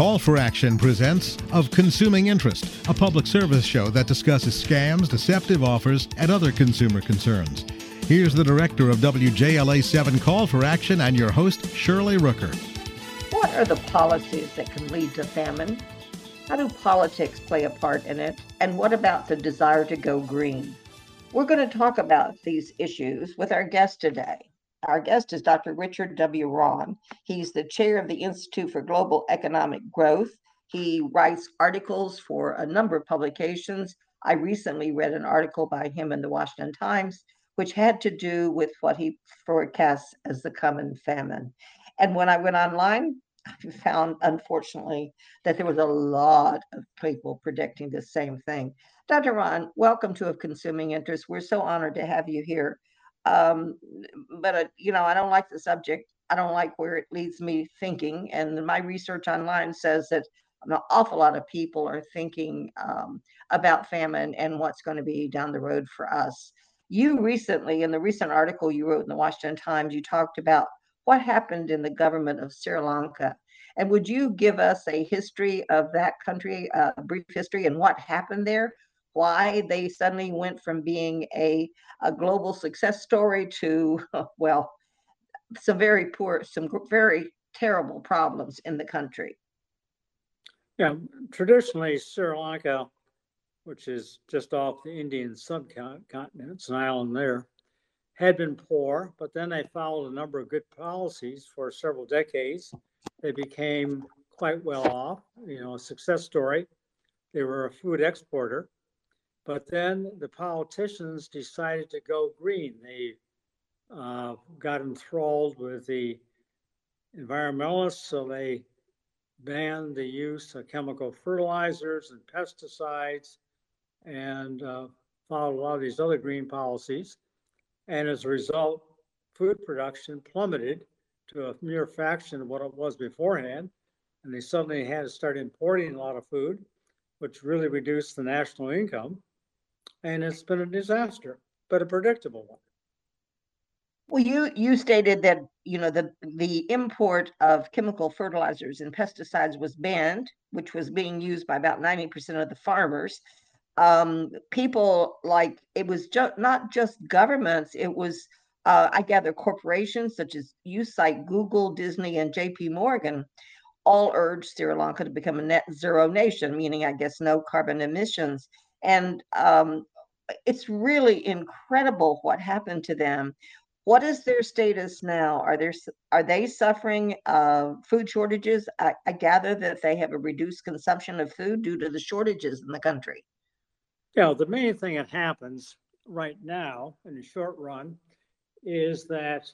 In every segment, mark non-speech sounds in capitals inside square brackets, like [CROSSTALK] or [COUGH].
Call for Action presents Of Consuming Interest, a public service show that discusses scams, deceptive offers, and other consumer concerns. Here's the director of WJLA 7 Call for Action and your host, Shirley Rooker. What are the policies that can lead to famine? How do politics play a part in it? And what about the desire to go green? We're going to talk about these issues with our guest today. Our guest is Dr. Richard W. Rahn. He's the chair of the Institute for Global Economic Growth. He writes articles for a number of publications. I recently read an article by him in the Washington Times, which had to do with what he forecasts as the coming famine. And when I went online, I found, unfortunately, that there was a lot of people predicting the same thing. Dr. Rahn, welcome to Of Consuming Interest. We're so honored to have you here. Um, but, uh, you know, I don't like the subject. I don't like where it leads me thinking. And my research online says that an awful lot of people are thinking um, about famine and what's going to be down the road for us. You recently, in the recent article you wrote in the Washington Times, you talked about what happened in the government of Sri Lanka. And would you give us a history of that country, uh, a brief history, and what happened there? Why they suddenly went from being a, a global success story to, [LAUGHS] well, some very poor, some very terrible problems in the country. Yeah, traditionally, Sri Lanka, which is just off the Indian subcontinent, it's an island there, had been poor, but then they followed a number of good policies for several decades. They became quite well off, you know, a success story. They were a food exporter. But then the politicians decided to go green. They uh, got enthralled with the environmentalists, so they banned the use of chemical fertilizers and pesticides and uh, followed a lot of these other green policies. And as a result, food production plummeted to a mere fraction of what it was beforehand. And they suddenly had to start importing a lot of food, which really reduced the national income and it's been a disaster, but a predictable one. Well, you you stated that you know the the import of chemical fertilizers and pesticides was banned, which was being used by about ninety percent of the farmers. Um, people like it was just not just governments; it was uh, I gather corporations such as you cite Google, Disney, and J.P. Morgan all urged Sri Lanka to become a net zero nation, meaning I guess no carbon emissions. And um, it's really incredible what happened to them. What is their status now? Are there are they suffering uh, food shortages? I, I gather that they have a reduced consumption of food due to the shortages in the country. Yeah, the main thing that happens right now in the short run is that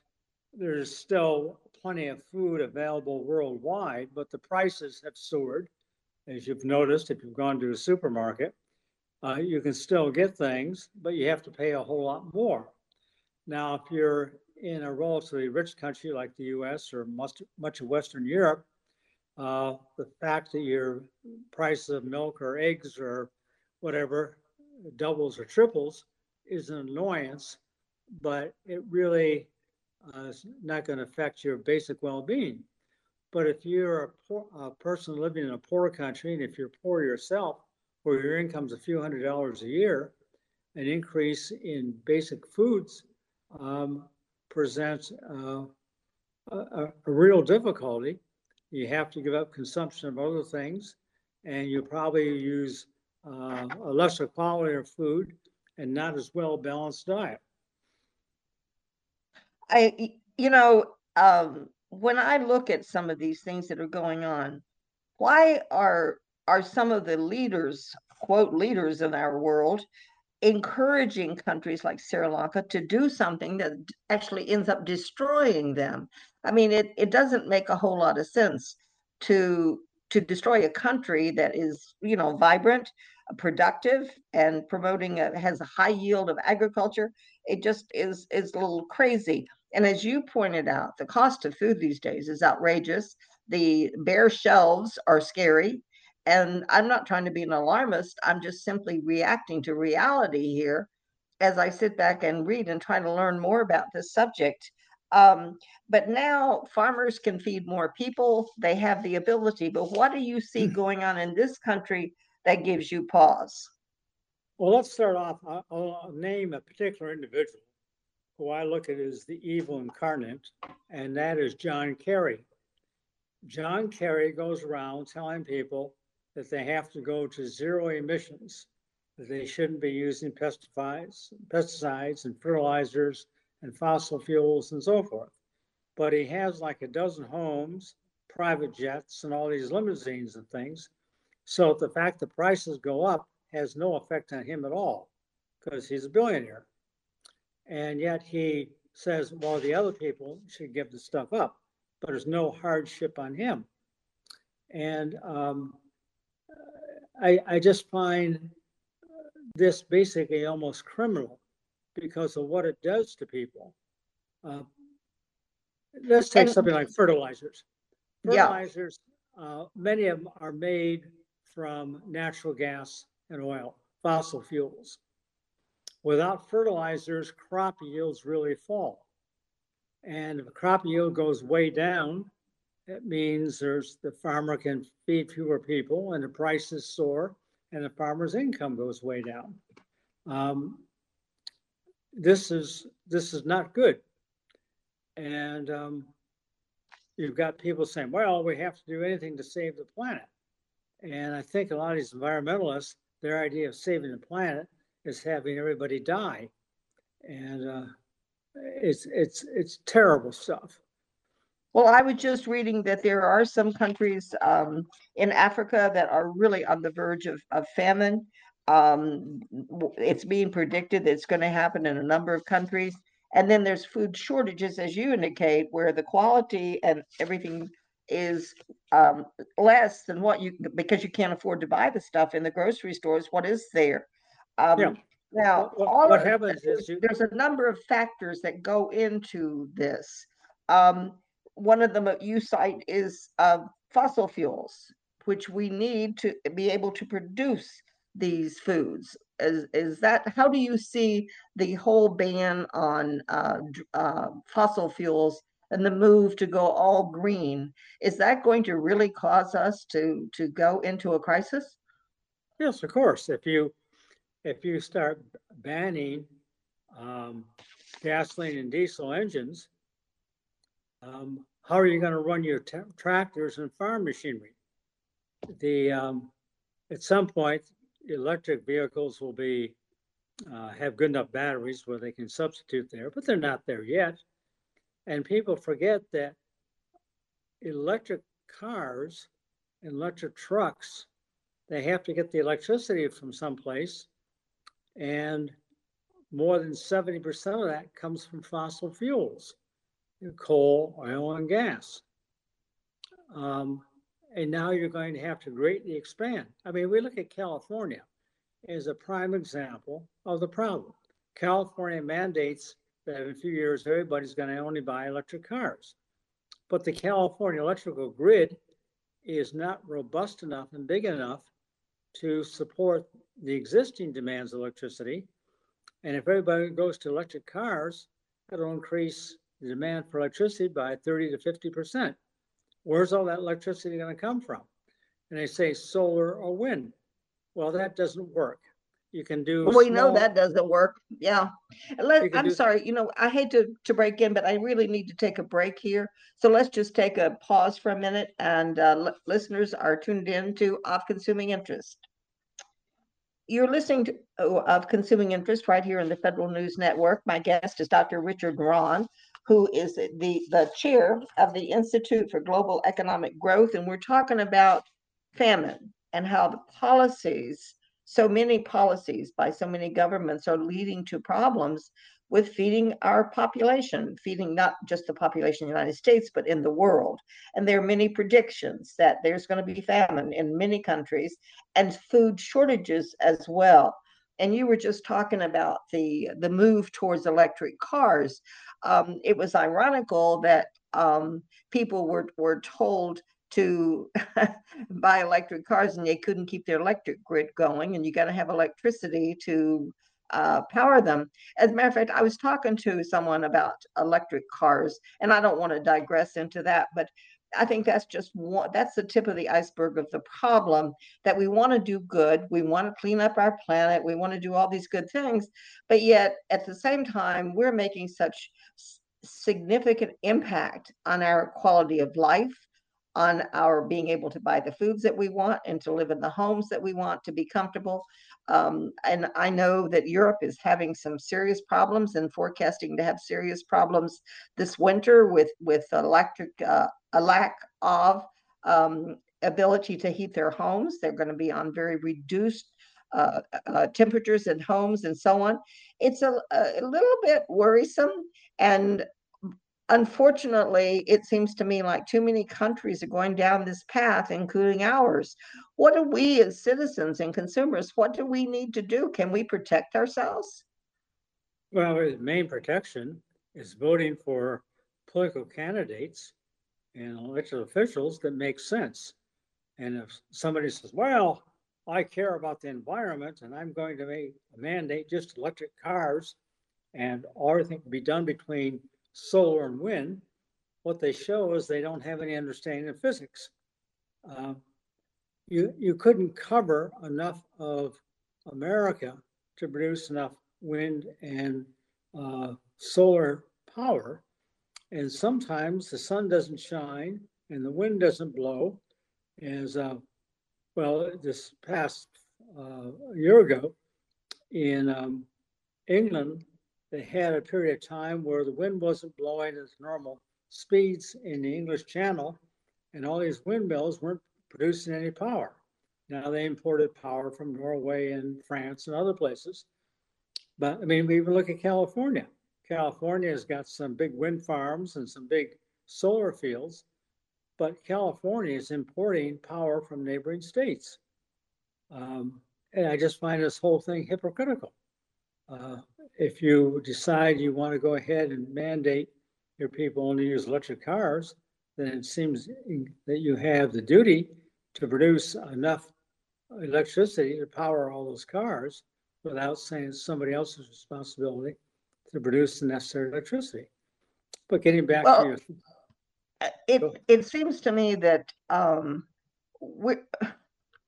there's still plenty of food available worldwide, but the prices have soared. As you've noticed, if you've gone to a supermarket, uh, you can still get things, but you have to pay a whole lot more. Now, if you're in a relatively rich country like the US or much, much of Western Europe, uh, the fact that your price of milk or eggs or whatever doubles or triples is an annoyance, but it really uh, is not going to affect your basic well being. But if you're a, poor, a person living in a poor country, and if you're poor yourself, where your income's a few hundred dollars a year, an increase in basic foods um, presents uh, a, a, real difficulty. You have to give up consumption of other things, and you probably use uh, a lesser quality of food and not as well balanced diet. I, you know, um, when I look at some of these things that are going on, why are are some of the leaders, quote, leaders in our world, encouraging countries like Sri Lanka to do something that actually ends up destroying them. I mean, it, it doesn't make a whole lot of sense to to destroy a country that is, you know, vibrant, productive, and promoting a, has a high yield of agriculture. It just is is a little crazy. And as you pointed out, the cost of food these days is outrageous. The bare shelves are scary. And I'm not trying to be an alarmist. I'm just simply reacting to reality here as I sit back and read and try to learn more about this subject. Um, but now farmers can feed more people. They have the ability. But what do you see going on in this country that gives you pause? Well, let's start off. I'll, I'll name a particular individual who I look at as the evil incarnate, and that is John Kerry. John Kerry goes around telling people that they have to go to zero emissions, that they shouldn't be using pesticides, pesticides and fertilizers and fossil fuels and so forth. But he has like a dozen homes, private jets, and all these limousines and things. So the fact the prices go up has no effect on him at all because he's a billionaire. And yet he says, well, the other people should give the stuff up, but there's no hardship on him. And um, I, I just find this basically almost criminal because of what it does to people. Uh, let's take And- something like fertilizers. Yeah. Fertilizers, uh, many of them are made from natural gas and oil, fossil fuels. Without fertilizers, crop yields really fall. And if crop yield goes way down, it means there's the farmer can feed fewer people and the prices soar and the farmer's income goes way down. Um, this is this is not good. And um, you've got people saying, well, we have to do anything to save the planet. And I think a lot of these environmentalists, their idea of saving the planet is having everybody die. And uh, it's it's it's terrible stuff. Well, I was just reading that there are some countries um, in Africa that are really on the verge of, of famine. Um, it's being predicted that it's going to happen in a number of countries. And then there's food shortages, as you indicate, where the quality and everything is um, less than what you, because you can't afford to buy the stuff in the grocery stores, what is there. Um, Yeah. Now, What- all what of- happens is there's- you- There's a number of factors that go into this. Um, one of them that you cite is uh, fossil fuels, which we need to be able to produce these foods. Is, is that, how do you see the whole ban on uh, uh, fossil fuels and the move to go all green? Is that going to really cause us to, to go into a crisis? Yes, of course. If you if you start banning um, gasoline and diesel engines, um, how are you going to run your tra- tractors and farm machinery? The um, at some point, electric vehicles will be uh, have good enough batteries where they can substitute there, but they're not there yet. And people forget that electric cars, and electric trucks, they have to get the electricity from someplace. And more than 70% of that comes from fossil fuels, coal, oil, and gas. Um, and now you're going to have to greatly expand. I mean, we look at California as a prime example of the problem. California mandates that in a few years, everybody's going to only buy electric cars. But the California electrical grid is not robust enough and big enough to support the existing demands of electricity. And if everybody goes to electric cars, that'll increase the demand for electricity by 30 to 50%. Where's all that electricity going to come from? And they say solar or wind. Well, that doesn't work. You can do. We know that doesn't work. Yeah. Let, I'm do- sorry, you know, I hate to, to break in, but I really need to take a break here. So let's just take a pause for a minute and uh, li- listeners are tuned in to Of Consuming Interest. You're listening to oh, Of Consuming Interest right here in the Federal News Network. My guest is Dr. Richard Rahn, who is the, the chair of the Institute for Global Economic Growth. And we're talking about famine and how the policies so many policies by so many governments are leading to problems with feeding our population, feeding not just the population in the United States, but in the world. And there are many predictions that there's going to be famine in many countries and food shortages as well. And you were just talking about the the move towards electric cars. Um, it was ironical that um, people were were told to [LAUGHS] buy electric cars and they couldn't keep their electric grid going and you got to have electricity to uh, power them. As a matter of fact, I was talking to someone about electric cars, and I don't want to digress into that, but I think that's just one, that's the tip of the iceberg of the problem that we want to do good. We want to clean up our planet. We want to do all these good things. But yet, at the same time, we're making such significant impact on our quality of life, on our being able to buy the foods that we want and to live in the homes that we want to be comfortable. Um, and I know that Europe is having some serious problems and forecasting to have serious problems this winter with with electric uh, a lack of um, ability to heat their homes. They're going to be on very reduced uh, uh, temperatures in homes and so on. It's a, a little bit worrisome. And unfortunately, it seems to me like too many countries are going down this path, including ours. What do we as citizens and consumers, what do we need to do? Can we protect ourselves? Well, the main protection is voting for political candidates and elected officials that make sense. And if somebody says, well, I care about the environment and I'm going to make a mandate just electric cars and everything can be done between solar and wind, what they show is they don't have any understanding of physics. Uh, you, you couldn't cover enough of America to produce enough wind and uh, solar power and sometimes the sun doesn't shine and the wind doesn't blow. As uh, well, this past uh, year ago in um, England, they had a period of time where the wind wasn't blowing at normal speeds in the English Channel, and all these windmills weren't producing any power. Now they imported power from Norway and France and other places. But I mean, we even look at California. California has got some big wind farms and some big solar fields, but California is importing power from neighboring states. Um, and I just find this whole thing hypocritical. Uh, if you decide you want to go ahead and mandate your people only use electric cars, then it seems that you have the duty to produce enough electricity to power all those cars without saying it's somebody else's responsibility to produce the necessary electricity. But getting back Well, to your, Uh, It, Go. it seems to me that, um, we,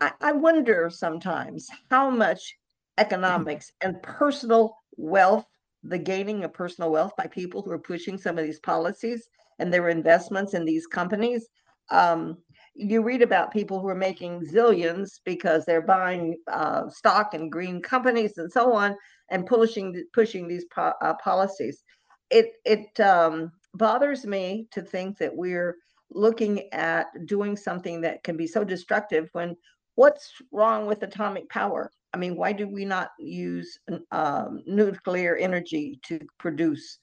I, I wonder sometimes how much economics and personal wealth, the gaining of personal wealth by people who are pushing some of these policies and their investments in these companies. Um, you read about people who are making zillions because they're buying, uh, stock in green companies and so on and pushing, pushing these po- uh, policies. It, it, um, bothers me to think that we're looking at doing something that can be so destructive when what's wrong with atomic power? I mean, why do we not use um, nuclear energy to produce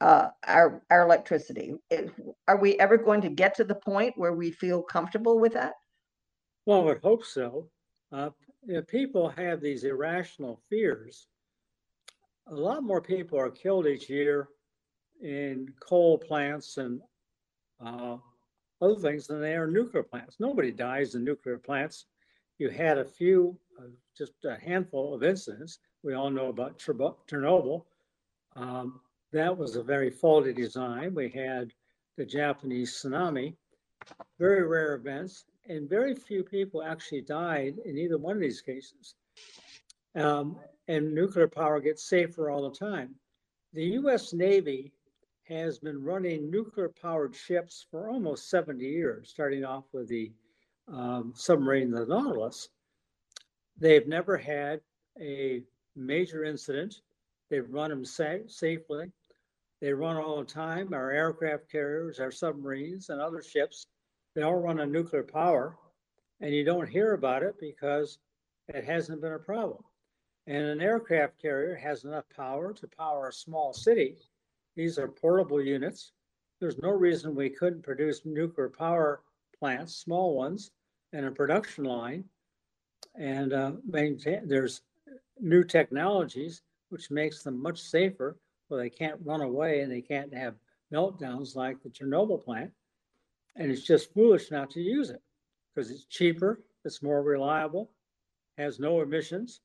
uh, our our electricity? It- are we ever going to get to the point where we feel comfortable with that? well, I would hope so. Uh, know, people have these irrational fears. A lot more people are killed each year in coal plants and uh, other things than they are in nuclear plants. Nobody dies in nuclear plants. You had a few, uh, just a handful of incidents. We all know about Chernobyl. Um, that was a very faulty design. We had the Japanese tsunami, very rare events, and very few people actually died in either one of these cases. Um, and nuclear power gets safer all the time. The US Navy has been running nuclear powered ships for almost 70 years, starting off with the um, submarine, the Nautilus. They've never had a major incident. They've run them sa- safely. They run all the time. Our aircraft carriers, our submarines, and other ships, they all run on nuclear power. And you don't hear about it because it hasn't been a problem. And an aircraft carrier has enough power to power a small city. These are portable units. There's no reason we couldn't produce nuclear power plants, small ones, and a production line. And uh, maintain, there's new technologies which makes them much safer where they can't run away and they can't have meltdowns like the Chernobyl plant. And it's just foolish not to use it because it's cheaper, it's more reliable, has no emissions.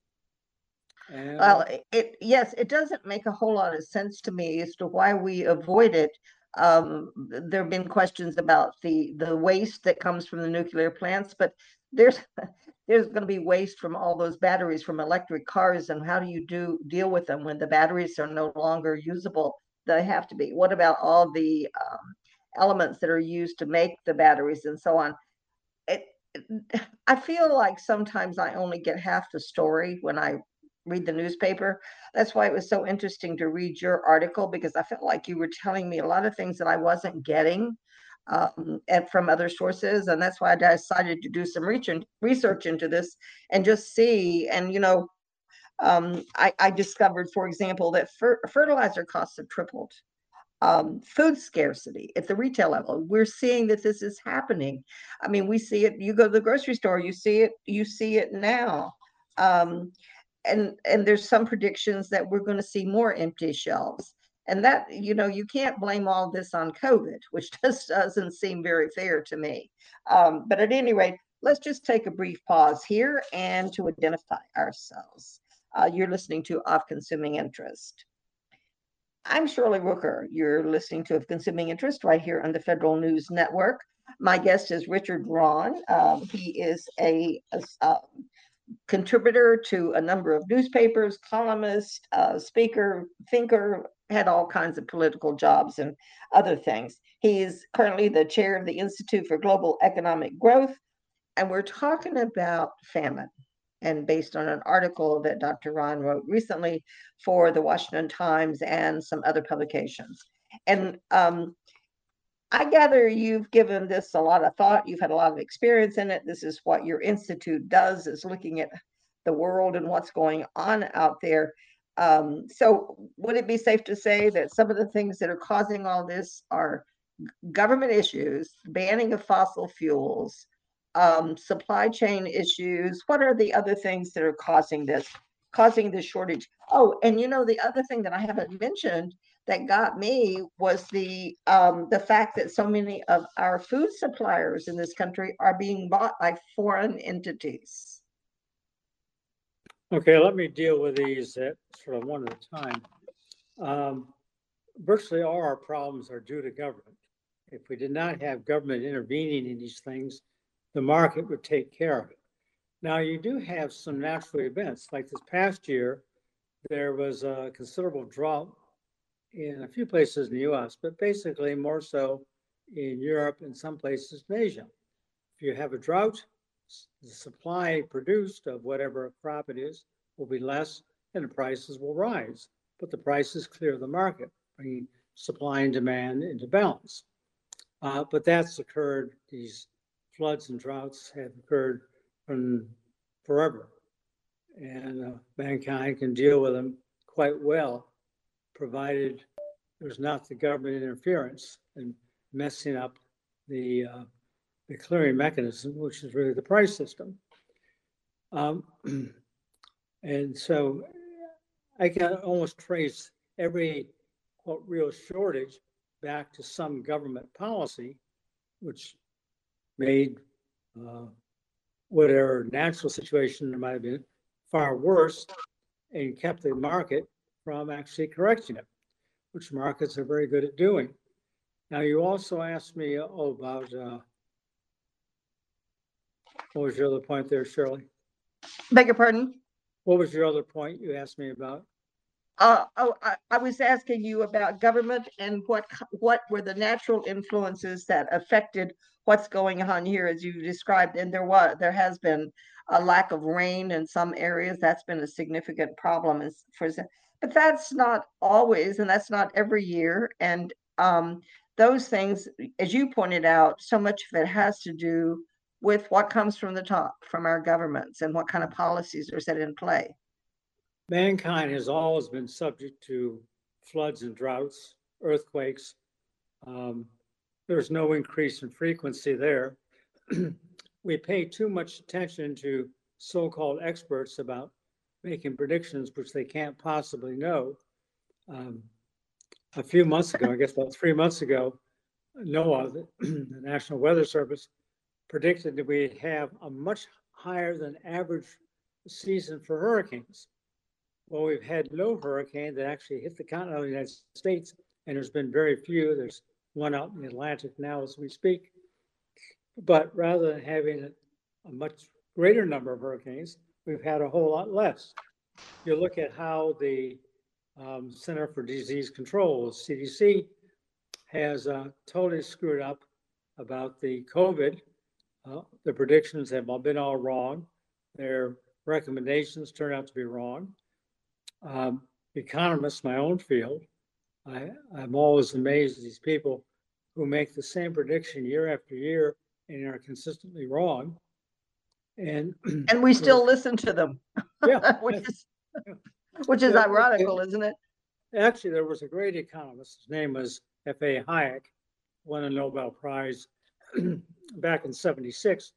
And Well, it- yes, it doesn't make a whole lot of sense to me as to why we avoid it. Um, there've been questions about the, the waste that comes from the nuclear plants, but there's, [LAUGHS] there's gonna be waste from all those batteries from electric cars, and how do you do, deal with them when the batteries are no longer usable? They have to be. What about all the, um, elements that are used to make the batteries and so on? It, [LAUGHS] I feel like sometimes I only get half the story when I read the newspaper. That's why it was so interesting to read your article because I felt like you were telling me a lot of things that I wasn't getting um, from other sources. And that's why I decided to do some research, research into this and just see. And, you know, um, I, I discovered, for example, that fer- fertilizer costs have tripled. Um, food scarcity at the retail level. We're seeing that this is happening. I mean, we see it. You go to the grocery store, you see it. You see it now. Um, and and there's some predictions that we're going to see more empty shelves and that you know you can't blame all this on covid which [LAUGHS] just doesn't seem very fair to me um, but at any rate let's just take a brief pause here and to identify ourselves uh, you're listening to of consuming interest i'm shirley rooker you're listening to of consuming interest right here on the federal news network my guest is richard rahn um, he is a, a um, contributor to a number of newspapers, columnist, uh, speaker, thinker, had all kinds of political jobs and other things. He is currently the chair of the Institute for Global Economic Growth, and we're talking about famine. And based on an article that Dr. Rahn wrote recently for the Washington Times and some other publications. And um, I gather you've given this a lot of thought. You've had a lot of experience in it. This is what your institute does: is looking at the world and what's going on out there. Um, so, would it be safe to say that some of the things that are causing all this are government issues, banning of fossil fuels, um, supply chain issues? What are the other things that are causing this? Causing this shortage. Oh, and you know the other thing that I haven't mentioned that got me was the um, the fact that so many of our food suppliers in this country are being bought by foreign entities. Okay, let me deal with these at sort of one at a time. Um, virtually all our problems are due to government. If we did not have government intervening in these things, the market would take care of it. Now, you do have some natural events, like this past year, there was a considerable drought in a few places in the US, but basically more so in Europe and some places in Asia. If you have a drought, the supply produced of whatever crop it is will be less and the prices will rise. But the prices clear the market, bringing supply and demand into balance. Uh, but that's occurred, these floods and droughts have occurred from forever. And uh, mankind can deal with them quite well, provided there's not the government interference and messing up the uh, the clearing mechanism, which is really the price system. Um, [CLEARS THROAT] and so I can almost trace every quote real shortage back to some government policy, which made uh, whatever natural situation there might have been far worse and kept the market from actually correcting it, which markets are very good at doing. Now, you also asked me oh, about uh, what was your other point there, Shirley? Beg your pardon? What was your other point you asked me about? Uh, oh, I, I was asking you about government and what what were the natural influences that affected what's going on here, as you described. And there was there has been a lack of rain in some areas. That's been a significant problem. For but that's not always, and that's not every year. And um, those things, as you pointed out, so much of it has to do with what comes from the top, from our governments, and what kind of policies are set in play. Mankind has always been subject to floods and droughts, earthquakes. Um, there's no increase in frequency there. [CLEARS THROAT] we pay too much attention to so-called experts about making predictions which they can't possibly know. Um, a few months ago, I guess about three months ago, NOAA, the, [CLEARS THROAT] the National Weather Service, predicted that we'd have a much higher than average season for hurricanes. Well, we've had no hurricane that actually hit the continental United States, and there's been very few. There's one out in the Atlantic now as we speak. But rather than having a, much greater number of hurricanes, we've had a whole lot less. You look at how the um, Center for Disease Control, CDC, has uh, totally screwed up about the COVID. Uh, the predictions have all been all wrong. Their recommendations turn out to be wrong. Um, economists, my own field, I, I'm always amazed at these people who make the same prediction year after year and are consistently wrong. And [CLEARS THROAT] And we still listen to them, yeah, [LAUGHS] which is, which is Yeah, ironical, isn't it? Actually, there was a great economist. His name was F.A. Hayek, won a Nobel Prize [CLEARS THROAT] back in 76.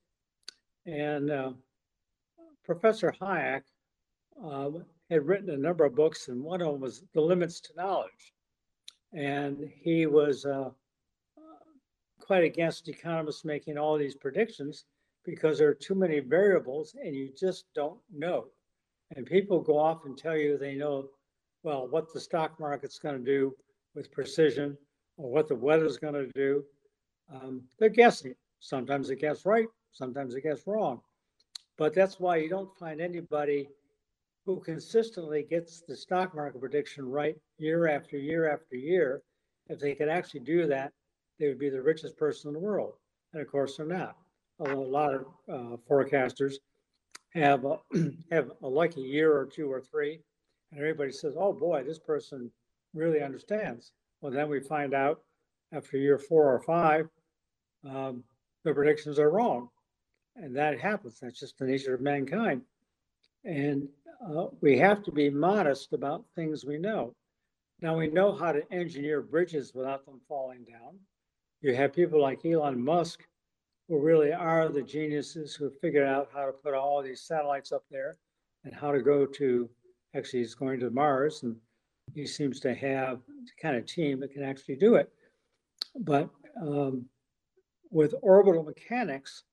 And uh, Professor Hayek uh, had written a number of books, and one of them was The Limits to Knowledge. And he was uh, quite against economists making all these predictions because there are too many variables and you just don't know. And people go off and tell you they know, well, what the stock market's going to do with precision or what the weather's going to do. Um, they're guessing. Sometimes they guess right, sometimes they guess wrong. But that's why you don't find anybody who consistently gets the stock market prediction right year after year after year. If they could actually do that, they would be the richest person in the world. And of course, they're not. Although a lot of uh, forecasters have a, [CLEARS THROAT] have a lucky year or two or three, and everybody says, "Oh boy, this person really understands." Well, then we find out after year four or five, um, the predictions are wrong, and that happens. That's just the nature of mankind, and uh, we have to be modest about things we know. Now we know how to engineer bridges without them falling down. You have people like Elon Musk who really are the geniuses who figured out how to put all these satellites up there and how to go to actually he's going to Mars and he seems to have the kind of team that can actually do it. But um, with orbital mechanics,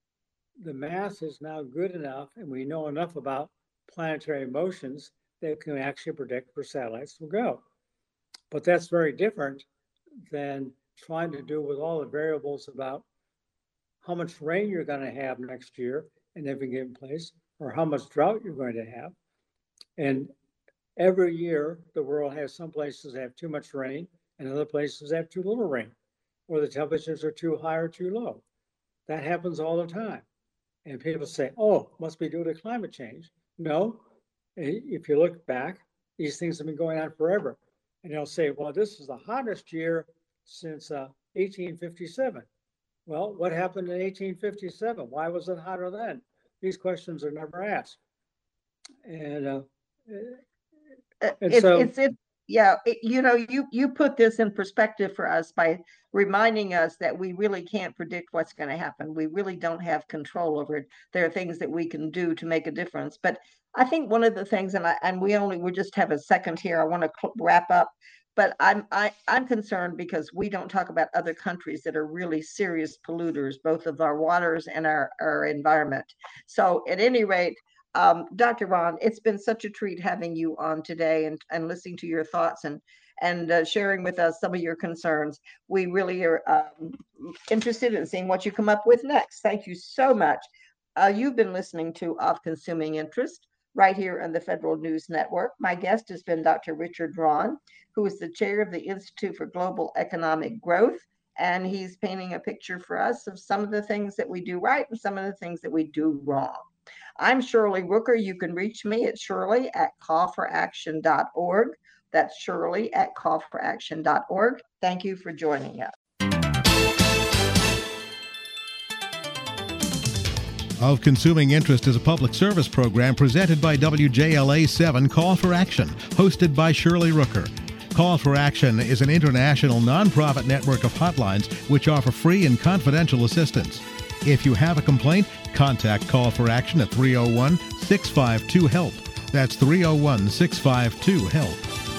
the math is now good enough and we know enough about planetary motions that can actually predict where satellites will go. But that's very different than trying to do with all the variables about how much rain you're going to have next year in every given place, or how much drought you're going to have. And every year, the world has some places that have too much rain, and other places that have too little rain, or the temperatures are too high or too low. That happens all the time. And people say, oh, must be due to climate change. No, if you look back, these things have been going on forever. And they'll say, well, this is the hottest year since uh, 1857. Well, what happened in 1857? Why was it hotter then? These questions are never asked. And uh, Uh, And It's, so- it's, it, yeah, it- you know, you, you put this in perspective for us by reminding us that we really can't predict what's going to happen. We really don't have control over it. There are things that we can do to make a difference. But I think one of the things, and I, and we only, we just have a second here. I want to wrap up. But I'm, I, I'm concerned because we don't talk about other countries that are really serious polluters, both of our waters and our, our environment. So at any rate, um, Dr. Rahn, it's been such a treat having you on today and, and listening to your thoughts and and uh, sharing with us some of your concerns. We really are um, interested in seeing what you come up with next. Thank you so much. Uh, you've been listening to Of Consuming Interest right here on the Federal News Network. My guest has been Dr. Richard Rahn, who is the chair of the Institute for Global Economic Growth. And he's painting a picture for us of some of the things that we do right and some of the things that we do wrong. I'm Shirley Rooker. You can reach me at shirley at callforaction.org. That's shirley at callforaction.org. Thank you for joining us. Of Consuming Interest is a public service program presented by WJLA 7 Call for Action, hosted by Shirley Rooker. Call for Action is an international nonprofit network of hotlines which offer free and confidential assistance. If you have a complaint, contact Call for Action at 301 652 HELP. That's 301 652 HELP.